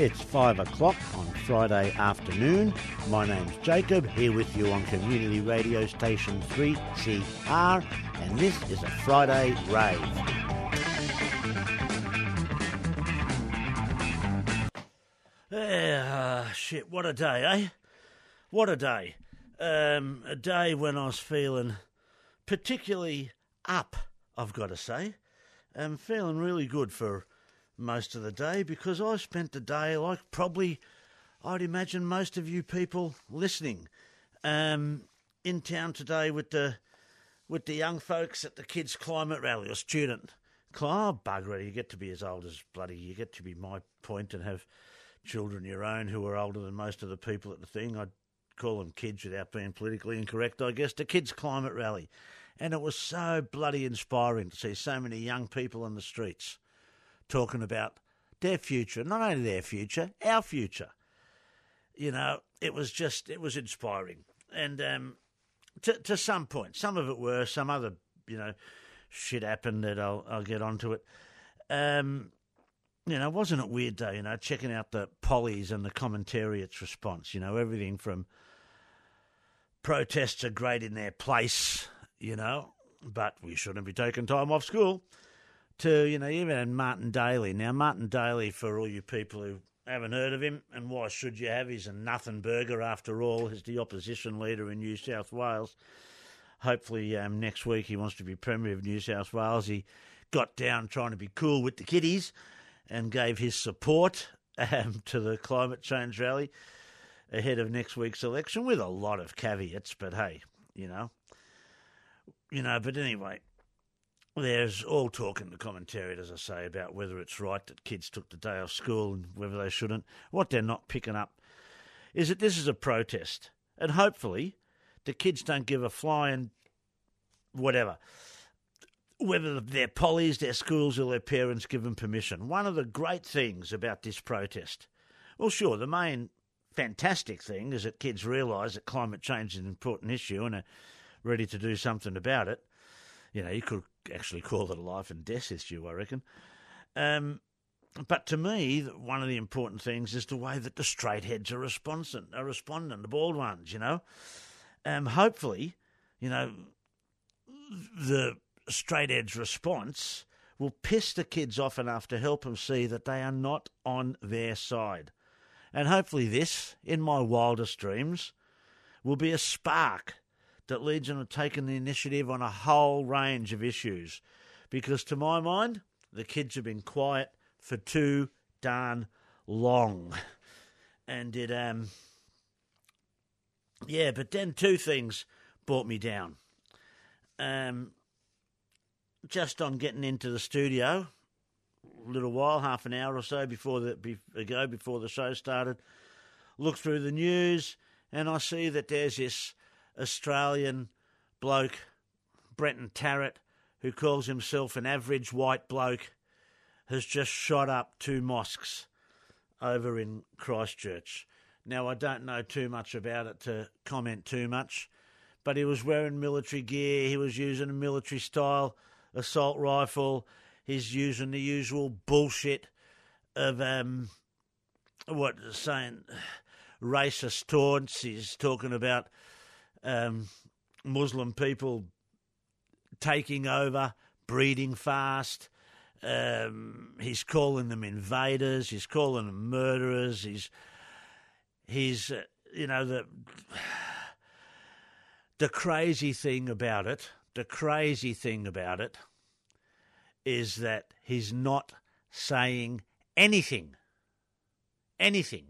It's five o'clock on Friday afternoon. My name's Jacob, here with you on Community Radio Station 3CR, and this is a Friday rave. Ah, shit, what a day, eh? What a day. Um, a day when I was feeling particularly up, I've got to say. I'm feeling really good for most of the day because I spent the day like probably, I'd imagine most of you people listening, um, in town today with the with the young folks at the kids' climate rally or student. Oh, bugger it, you get to be as old as bloody, you get to be my point and have children your own who are older than most of the people at the thing. I'd call them kids without being politically incorrect, I guess. The kids' climate rally. And it was so bloody inspiring to see so many young people in the streets talking about their future, not only their future, our future. You know, it was just, it was inspiring. And um, to, to some point, some of it were, some other, you know, shit happened that I'll, I'll get onto it. Um, you know, wasn't it weird though, you know, checking out the pollies and the commentariat's response, you know, everything from protests are great in their place, you know, but we shouldn't be taking time off school, to, you know, even Martin Daley. Now, Martin Daley, for all you people who haven't heard of him, and why should you have? He's a nothing burger after all. He's the opposition leader in New South Wales. Hopefully, um, next week he wants to be Premier of New South Wales. He got down trying to be cool with the kiddies and gave his support um, to the climate change rally ahead of next week's election with a lot of caveats. But hey, you know, you know. But anyway, there's all talk in the commentary, as I say, about whether it's right that kids took the day off school and whether they shouldn't. What they're not picking up is that this is a protest, and hopefully, the kids don't give a flying whatever whether their pollies, their schools, or their parents give them permission. One of the great things about this protest, well, sure, the main fantastic thing is that kids realise that climate change is an important issue and are ready to do something about it. You know, you could actually call it a life and death issue, I reckon. Um, but to me, one of the important things is the way that the straight heads are responding, are responding, the bald ones, you know. Um, hopefully, you know, the straight edge response will piss the kids off enough to help them see that they are not on their side. And hopefully, this, in my wildest dreams, will be a spark that them to taking the initiative on a whole range of issues. Because to my mind, the kids have been quiet for too darn long. And it, um, yeah, but then two things brought me down. Um, just on getting into the studio, a little while, half an hour or so before the be, ago, before the show started, look through the news, and I see that there's this Australian bloke, Brenton Tarrant, who calls himself an average white bloke, has just shot up two mosques over in Christchurch. Now, I don't know too much about it to comment too much, but he was wearing military gear, he was using a military style assault rifle. He's using the usual bullshit of um, what saying racist taunts. He's talking about um, Muslim people taking over, breeding fast. Um, he's calling them invaders. He's calling them murderers. He's he's uh, you know the the crazy thing about it the crazy thing about it is that he's not saying anything, anything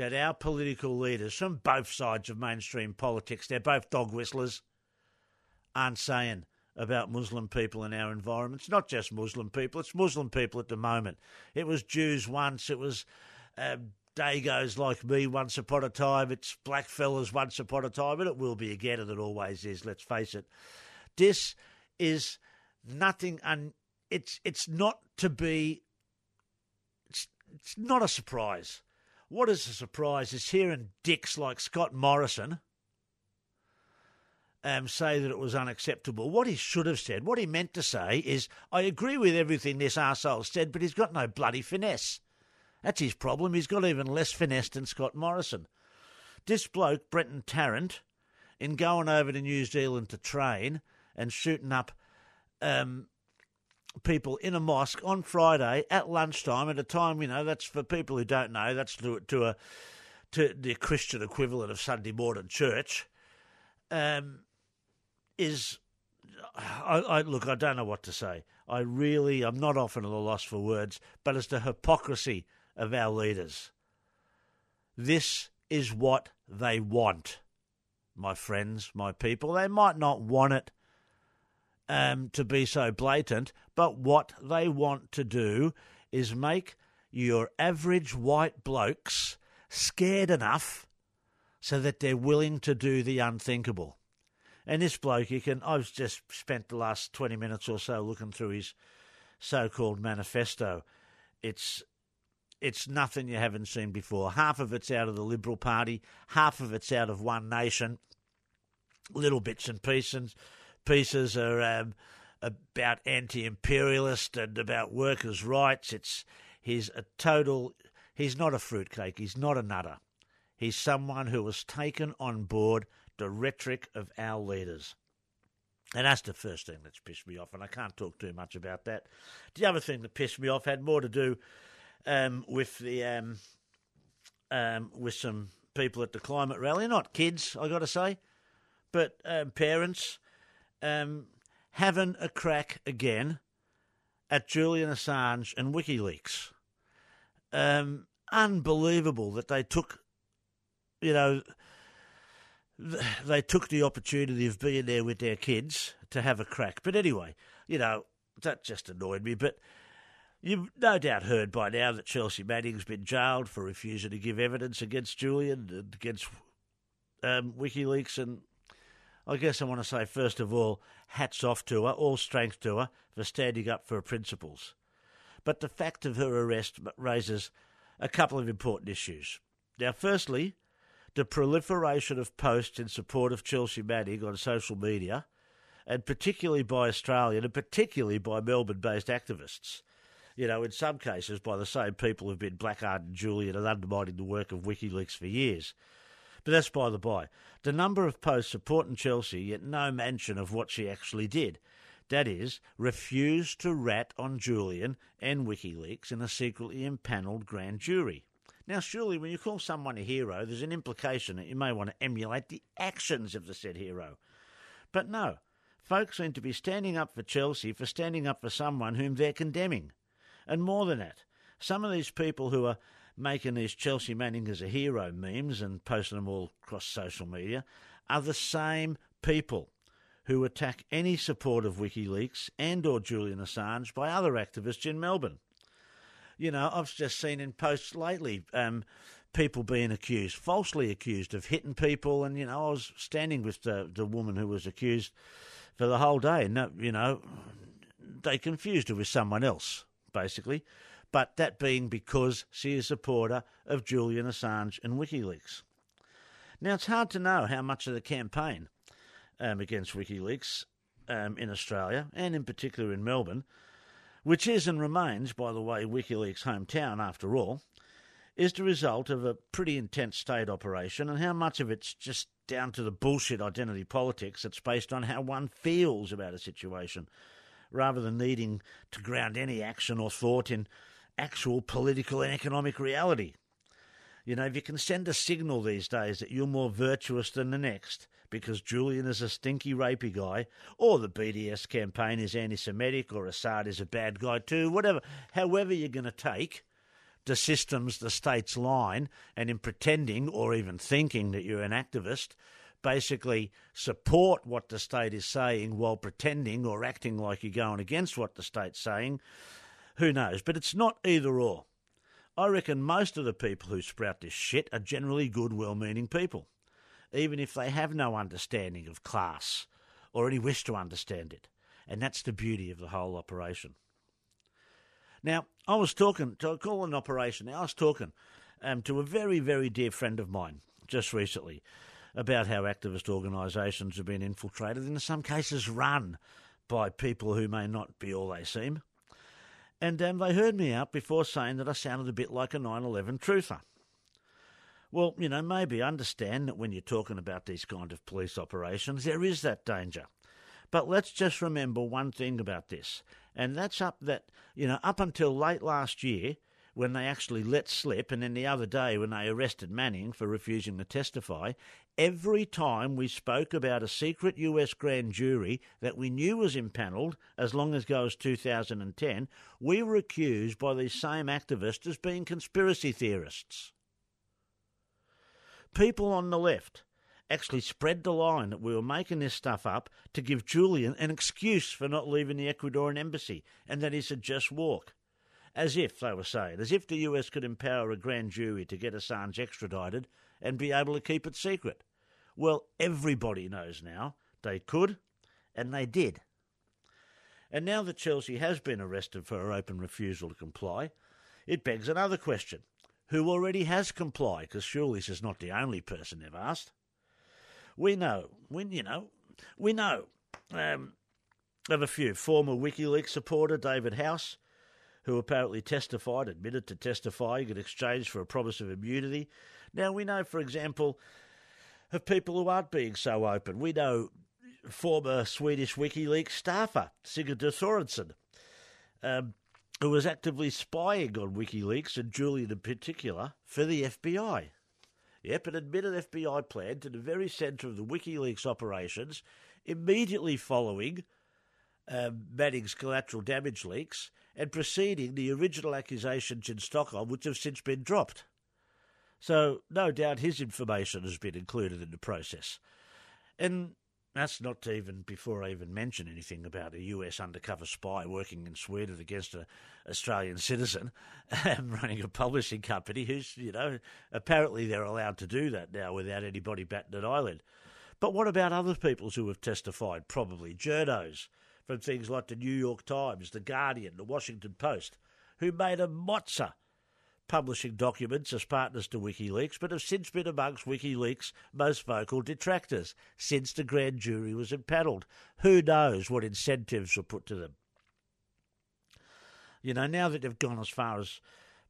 that our political leaders from both sides of mainstream politics, they're both dog whistlers, aren't saying about Muslim people in our environments. Not just Muslim people, it's Muslim people at the moment. It was Jews once, it was uh, Dagos like me once upon a time. It's black fellas once upon a time, and it will be again, and it always is. Let's face it. This is nothing, and it's it's not to be. It's, it's not a surprise. What is a surprise is hearing dicks like Scott Morrison um, say that it was unacceptable. What he should have said, what he meant to say, is I agree with everything this arsehole said, but he's got no bloody finesse. That's his problem. He's got even less finesse than Scott Morrison. This bloke, Brenton Tarrant, in going over to New Zealand to train and shooting up um, people in a mosque on Friday at lunchtime at a time, you know, that's for people who don't know, that's to, to a to the Christian equivalent of Sunday morning church, um, is I, I, look. I don't know what to say. I really, I'm not often at a loss for words, but it's the hypocrisy of our leaders. This is what they want, my friends, my people. They might not want it um, to be so blatant, but what they want to do is make your average white blokes scared enough so that they're willing to do the unthinkable. And this bloke, you can, I've just spent the last 20 minutes or so looking through his so called manifesto. It's it's nothing you haven't seen before. Half of it's out of the Liberal Party, half of it's out of One Nation. Little bits and pieces pieces are um, about anti-imperialist and about workers' rights. It's he's a total. He's not a fruitcake. He's not a nutter. He's someone who has taken on board the rhetoric of our leaders. And that's the first thing that's pissed me off, and I can't talk too much about that. The other thing that pissed me off had more to do um, with the um, um, with some people at the climate rally, not kids, I got to say, but um, parents um, having a crack again at Julian Assange and WikiLeaks. Um, unbelievable that they took, you know, they took the opportunity of being there with their kids to have a crack. But anyway, you know, that just annoyed me. But you've no doubt heard by now that Chelsea Manning's been jailed for refusing to give evidence against Julian and against um, WikiLeaks and I guess I want to say, first of all, hats off to her, all strength to her for standing up for her principles. But the fact of her arrest raises a couple of important issues. Now, firstly, the proliferation of posts in support of Chelsea Manning on social media, and particularly by Australian and particularly by Melbourne based activists. You know, in some cases by the same people who've been blackguarding Julian and undermining the work of WikiLeaks for years. But that's by the by. The number of posts supporting Chelsea, yet no mention of what she actually did. That is, refused to rat on Julian and WikiLeaks in a secretly impaneled grand jury. Now, surely when you call someone a hero, there's an implication that you may want to emulate the actions of the said hero. But no, folks seem to be standing up for Chelsea for standing up for someone whom they're condemning. And more than that, some of these people who are making these Chelsea Manning as a hero memes and posting them all across social media are the same people who attack any support of WikiLeaks and or Julian Assange by other activists in Melbourne. You know, I've just seen in posts lately um, people being accused, falsely accused of hitting people, and you know, I was standing with the the woman who was accused for the whole day, and you know, they confused her with someone else, basically but that being because she is a supporter of Julian Assange and WikiLeaks. Now, it's hard to know how much of the campaign um, against WikiLeaks um, in Australia, and in particular in Melbourne, which is and remains, by the way, WikiLeaks' hometown after all, is the result of a pretty intense state operation, and how much of it's just down to the bullshit identity politics that's based on how one feels about a situation, rather than needing to ground any action or thought in actual political and economic reality. You know, if you can send a signal these days that you're more virtuous than the next because Julian is a stinky, rapey guy, or the BDS campaign is anti Semitic, or Assad is a bad guy too, whatever, however you're going to take the system's, the state's line, and in pretending or even thinking that you're an activist, basically support what the state is saying while pretending or acting like you're going against what the state's saying, who knows? But it's not either or. I reckon most of the people who sprout this shit are generally good, well meaning people, even if they have no understanding of class or any wish to understand it. And that's the beauty of the whole operation. Now, I was talking, to call an operation, I was talking um, to a very, very dear friend of mine just recently about how activist organisations have been infiltrated, in some cases run by people who may not be all they seem. And um, they heard me out before saying that I sounded a bit like a 9 11 truther. Well, you know, maybe understand that when you're talking about these kind of police operations, there is that danger. But let's just remember one thing about this, and that's up that, you know, up until late last year, when they actually let slip, and then the other day when they arrested Manning for refusing to testify, every time we spoke about a secret US grand jury that we knew was impaneled as long ago as 2010, we were accused by these same activists as being conspiracy theorists. People on the left actually spread the line that we were making this stuff up to give Julian an excuse for not leaving the Ecuadorian embassy and that he should just walk. As if, they were saying, as if the US could empower a grand jury to get Assange extradited and be able to keep it secret. Well, everybody knows now they could, and they did. And now that Chelsea has been arrested for her open refusal to comply, it begs another question. Who already has complied? Because surely this is not the only person they've asked. We know, we, you know, we know um, of a few. Former WikiLeaks supporter David House, who apparently testified, admitted to testifying in exchange for a promise of immunity. Now, we know, for example, of people who aren't being so open. We know former Swedish WikiLeaks staffer, Sigurdur Thordarson, um, who was actively spying on WikiLeaks and Julian in particular for the FBI. Yep, an admitted FBI plan to the very centre of the WikiLeaks operations immediately following um, Manning's collateral damage leaks and preceding the original accusations in Stockholm, which have since been dropped. So, no doubt his information has been included in the process. And that's not even before I even mention anything about a US undercover spy working in Sweden against an Australian citizen and running a publishing company who's, you know, apparently they're allowed to do that now without anybody batting an eyelid. But what about other people who have testified? Probably journos from things like the New York Times, the Guardian, the Washington Post, who made a mozza publishing documents as partners to WikiLeaks, but have since been amongst WikiLeaks' most vocal detractors since the grand jury was impaneled. Who knows what incentives were put to them? You know, now that they've gone as far as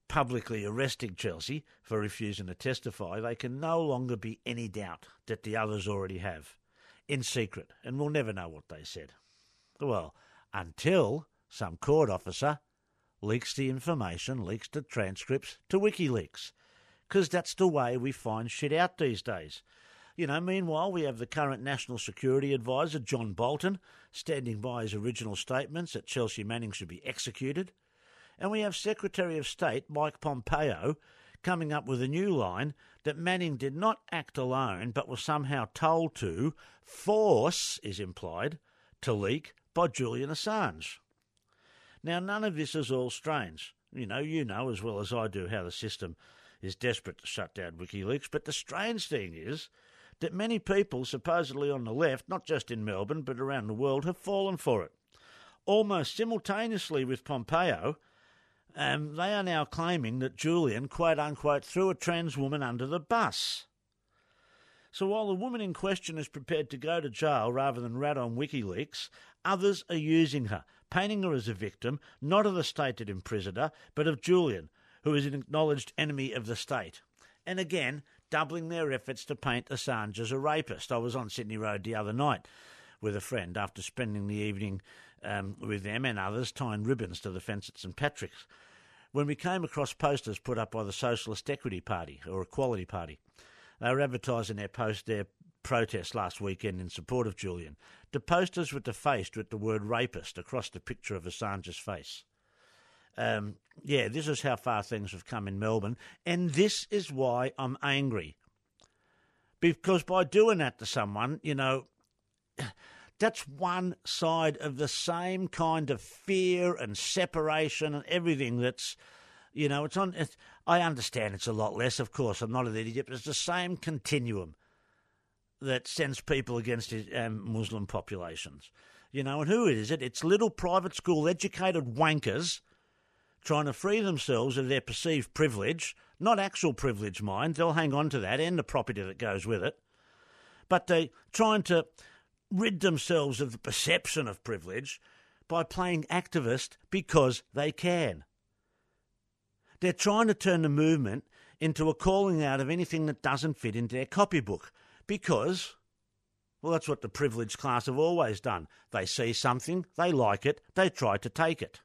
publicly arresting Chelsea for refusing to testify, they can no longer be any doubt that the others already have, in secret, and we'll never know what they said. Well, until some court officer leaks the information, leaks the transcripts to WikiLeaks. Because that's the way we find shit out these days. You know, meanwhile, we have the current National Security Advisor, John Bolton, standing by his original statements that Chelsea Manning should be executed. And we have Secretary of State Mike Pompeo coming up with a new line that Manning did not act alone, but was somehow told to, force is implied, to leak by Julian Assange. Now, none of this is all strange. You know, you know as well as I do how the system is desperate to shut down WikiLeaks. But the strange thing is that many people, supposedly on the left, not just in Melbourne but around the world, have fallen for it. Almost simultaneously with Pompeo, um, they are now claiming that Julian, quote unquote, threw a trans woman under the bus. So while the woman in question is prepared to go to jail rather than rat on WikiLeaks, others are using her, painting her as a victim, not of the state that imprisoned her, but of Julian, who is an acknowledged enemy of the state. And again, doubling their efforts to paint Assange as a rapist. I was on Sydney Road the other night with a friend after spending the evening um, with them and others tying ribbons to the fence at St Patrick's when we came across posters put up by the Socialist Equity Party or Equality Party. They were advertising their post their protest last weekend in support of Julian. The posters were defaced with the word rapist across the picture of Assange's face. Um, yeah, this is how far things have come in Melbourne, and this is why I'm angry. Because by doing that to someone, you know, that's one side of the same kind of fear and separation and everything that's, you know, it's on. It's, I understand it's a lot less, of course. I'm not an idiot, but it's the same continuum that sends people against um, Muslim populations. You know, and who is it? It's little private school educated wankers trying to free themselves of their perceived privilege, not actual privilege, mind. They'll hang on to that and the property that goes with it. But they're trying to rid themselves of the perception of privilege by playing activist because they can. They're trying to turn the movement into a calling out of anything that doesn't fit into their copybook because, well, that's what the privileged class have always done. They see something, they like it, they try to take it.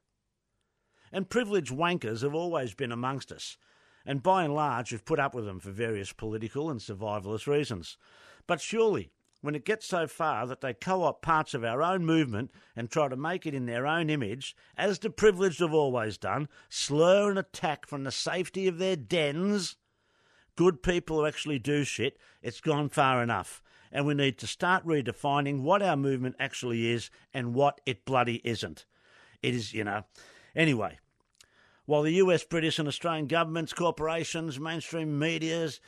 And privileged wankers have always been amongst us, and by and large we've put up with them for various political and survivalist reasons. But surely, when it gets so far that they co opt parts of our own movement and try to make it in their own image, as the privileged have always done, slur and attack from the safety of their dens, good people who actually do shit, it's gone far enough. And we need to start redefining what our movement actually is and what it bloody isn't. It is, you know. Anyway, while the US, British, and Australian governments, corporations, mainstream medias,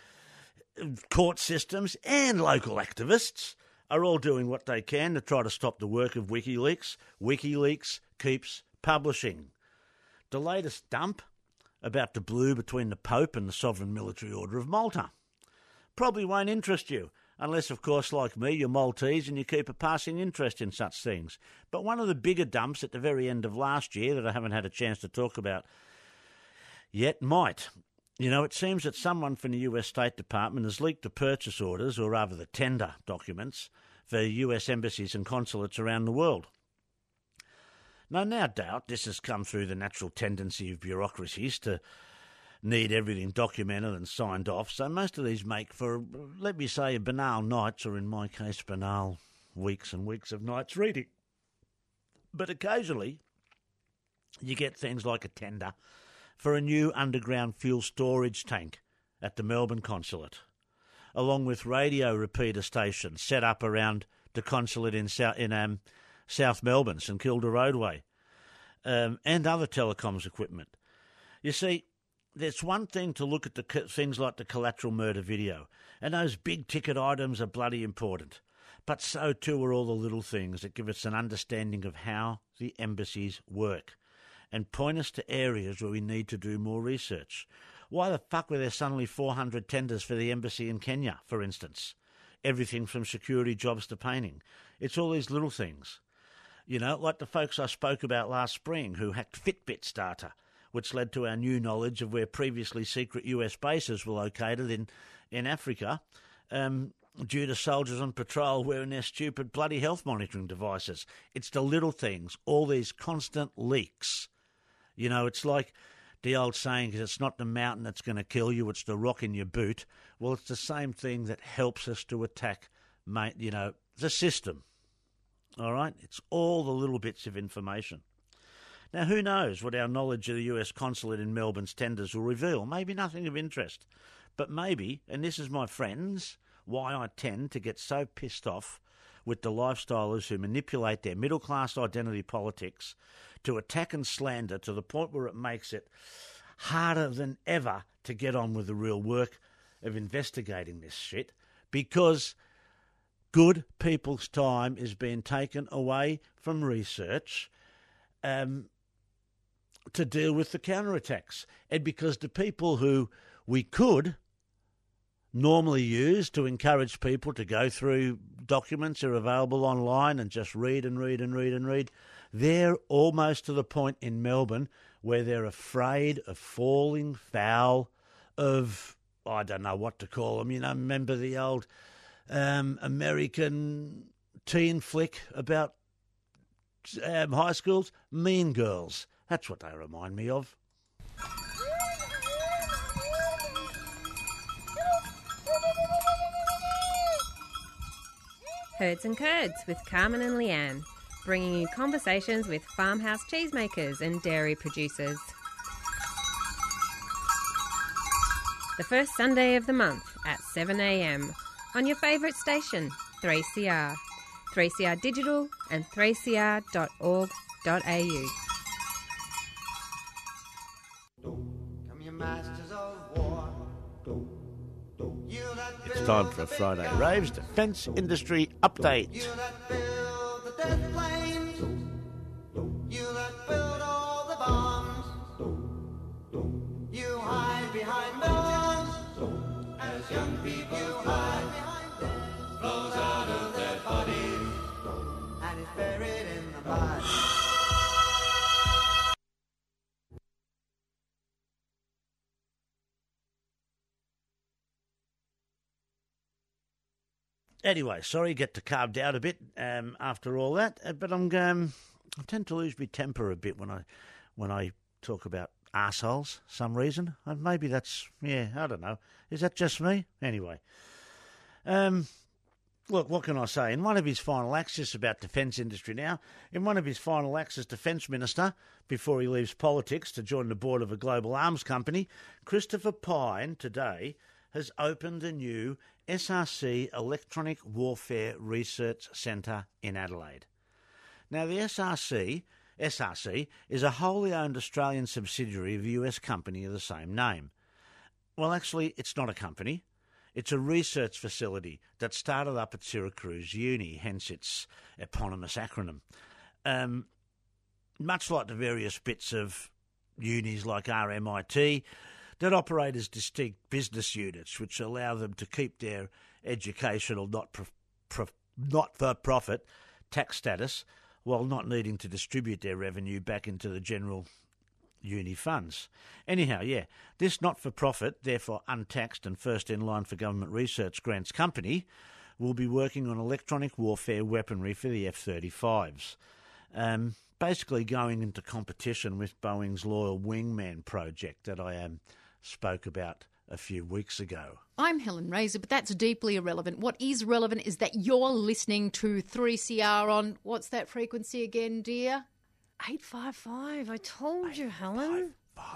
court systems, and local activists are all doing what they can to try to stop the work of WikiLeaks. WikiLeaks keeps publishing. The latest dump about the blue between the Pope and the Sovereign Military Order of Malta probably won't interest you, unless, of course, like me, you're Maltese and you keep a passing interest in such things. But one of the bigger dumps at the very end of last year that I haven't had a chance to talk about yet might. You know, it seems that someone from the US State Department has leaked the purchase orders, or rather the tender documents, for US embassies and consulates around the world. Now, no doubt this has come through the natural tendency of bureaucracies to need everything documented and signed off, so most of these make for, let me say, banal nights, or in my case, banal weeks and weeks of nights reading. But occasionally, you get things like a tender for a new underground fuel storage tank at the Melbourne consulate, along with radio repeater stations set up around the consulate in in, um, South Melbourne, St Kilda Roadway, um, and other telecoms equipment. You see, there's one thing to look at the things like the collateral murder video, and those big ticket items are bloody important. But so too are all the little things that give us an understanding of how the embassies work and point us to areas where we need to do more research. Why the fuck were there suddenly 400 tenders for the embassy in Kenya, for instance? Everything from security jobs to painting. It's all these little things. You know, like the folks I spoke about last spring who hacked Fitbit's data, which led to our new knowledge of where previously secret US bases were located in, in Africa. Um, due to soldiers on patrol wearing their stupid bloody health monitoring devices. It's the little things, all these constant leaks you know, it's like the old saying, it's not the mountain that's going to kill you, it's the rock in your boot. Well, it's the same thing that helps us to attack, you know, the system. All right? It's all the little bits of information. Now, who knows what our knowledge of the US consulate in Melbourne's tenders will reveal? Maybe nothing of interest. But maybe, and this is my friends, why I tend to get so pissed off with the lifestylers who manipulate their middle class identity politics to attack and slander to the point where it makes it harder than ever to get on with the real work of investigating this shit because good people's time is being taken away from research um, to deal with the counterattacks. And because the people who we could normally use to encourage people to go through documents that are available online and just read and read and read and read. They're almost to the point in Melbourne where they're afraid of falling foul of, I don't know what to call them. You know, remember the old um, American teen flick about um, high schools? Mean Girls. That's what they remind me of. Herds and Curds with Carmen and Leanne, bringing you conversations with farmhouse cheesemakers and dairy producers. The first Sunday of the month at 7am on your favourite station, 3CR, 3CR Digital and 3cr.org.au. It's time for a Friday Raves Defence Industry Update. Bye. anyway, sorry, get to carved out a bit um, after all that. Uh, but I'm, um, I tend to lose my temper a bit when I, when I talk about assholes. Some reason, and maybe that's yeah, I don't know. Is that just me? Anyway, um, look, what can I say? In one of his final acts, just about defence industry now, in one of his final acts as defence minister, before he leaves politics to join the board of a global arms company, Christopher Pyne today has opened a new SRC Electronic Warfare Research Centre in Adelaide. Now, the SRC, SRC is a wholly owned Australian subsidiary of a US company of the same name. Well, actually, it's not a company. It's a research facility that started up at Syracuse Uni, hence its eponymous acronym. Um, much like the various bits of unis like RMIT, that operate as distinct business units, which allow them to keep their educational not pro- pro- not for profit tax status while not needing to distribute their revenue back into the general uni funds. Anyhow, yeah, this not for profit, therefore untaxed and first in line for government research grants company will be working on electronic warfare weaponry for the F 35s. Um, basically, going into competition with Boeing's Loyal Wingman project that I um, spoke about a few weeks ago. I'm Helen Razer, but that's deeply irrelevant. What is relevant is that you're listening to 3CR on what's that frequency again, dear? 855. I told you, Helen.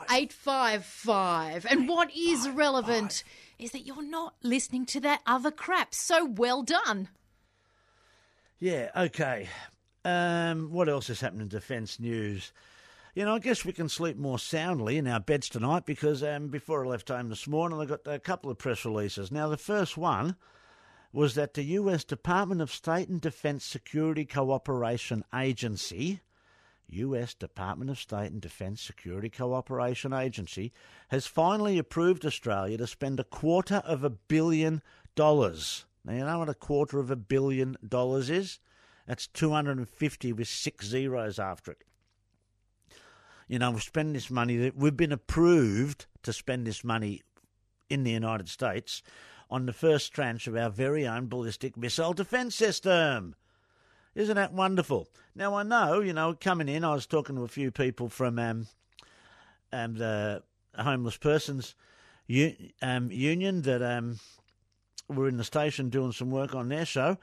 855. And what is relevant is that you're not listening to that other crap. So well done. Yeah, okay. Um, what else has happened in defence news? You know, I guess we can sleep more soundly in our beds tonight because um, before I left home this morning, I got a couple of press releases. Now, the first one was that the US Department of State and Defense Security Cooperation Agency, US Department of State and Defense Security Cooperation Agency, has finally approved Australia to spend a quarter of a billion dollars. Now, you know what a quarter of a billion dollars is? That's 250 with six zeros after it you know, we spend this money. We've been approved to spend this money in the United States on the first tranche of our very own ballistic missile defence system. Isn't that wonderful? Now, I know, you know, coming in, I was talking to a few people from um, um, the Homeless Persons um, Union that um, were in the station doing some work on their show.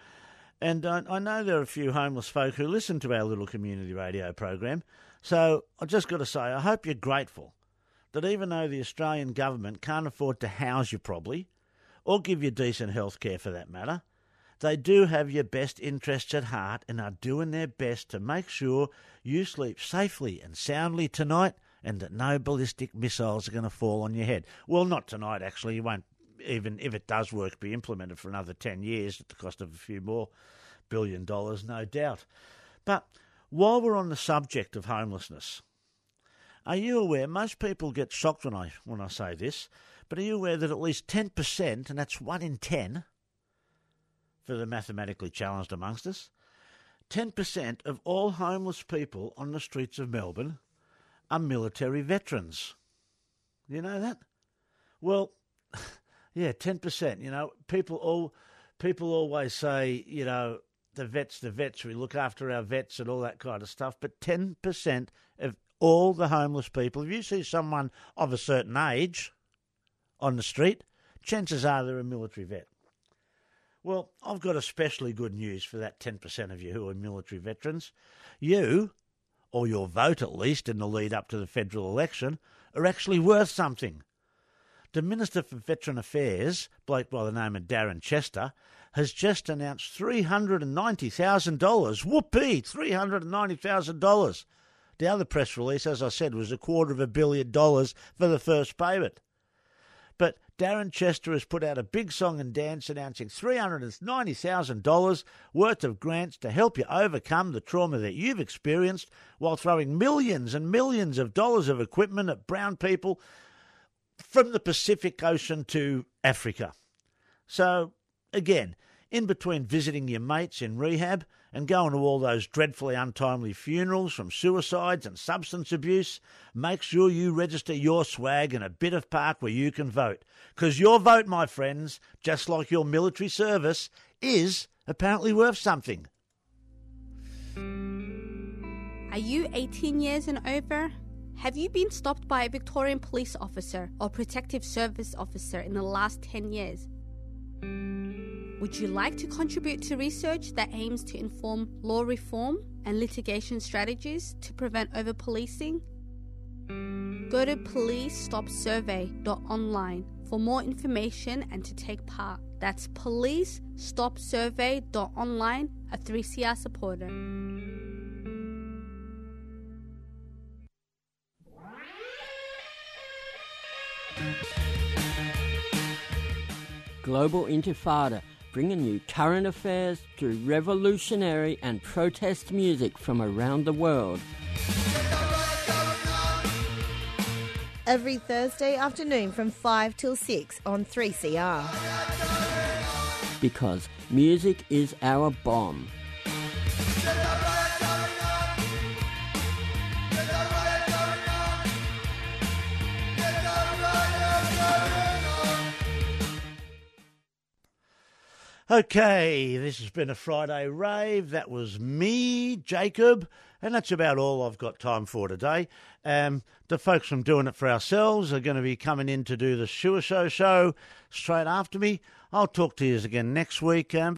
And I, I know there are a few homeless folk who listen to our little community radio program. So I just got to say, I hope you're grateful that even though the Australian government can't afford to house you properly, or give you decent health care for that matter, they do have your best interests at heart and are doing their best to make sure you sleep safely and soundly tonight and that no ballistic missiles are going to fall on your head. Well, not tonight, actually. You won't, even if it does work, be implemented for another 10 years at the cost of a few more billion dollars, no doubt. But while we're on the subject of homelessness, are you aware? Most people get shocked when I when I say this, but are you aware that at least ten percent, and that's one in ten, for the mathematically challenged amongst us, ten percent of all homeless people on the streets of Melbourne are military veterans. You know that? Well, yeah, ten percent. You know, people all people always say, you know, the vets, the vets, we look after our vets and all that kind of stuff. But 10% of all the homeless people, if you see someone of a certain age on the street, chances are they're a military vet. Well, I've got especially good news for that 10% of you who are military veterans. You, or your vote at least in the lead up to the federal election, are actually worth something. The Minister for Veteran Affairs, bloke by the name of Darren Chester, has just announced $390,000. Whoopee! $390,000. The other press release, as I said, was a quarter of a billion dollars for the first payment. Darren Chester has put out a big song and dance announcing $390,000 worth of grants to help you overcome the trauma that you've experienced while throwing millions and millions of dollars of equipment at brown people from the Pacific Ocean to Africa. So, again, in between visiting your mates in rehab and going to all those dreadfully untimely funerals from suicides and substance abuse, make sure you register your swag in a bit of park where you can vote. Because your vote, my friends, just like your military service, is apparently worth something. Are you 18 years and over? Have you been stopped by a Victorian police officer or protective service officer in the last 10 years? Would you like to contribute to research that aims to inform law reform and litigation strategies to prevent over policing? Go to policestopsurvey.online for more information and to take part. That's policestopsurvey.online, a 3CR supporter. Global Intifada, bringing you current affairs through revolutionary and protest music from around the world. Every Thursday afternoon from 5 till 6 on 3CR. Because music is our bomb. Okay, this has been a Friday rave. That was me, Jacob, and that's about all I've got time for today. Um, the folks from Doing It For Ourselves are going to be coming in to do the Sewer Show show straight after me. I'll talk to you again next week. Um,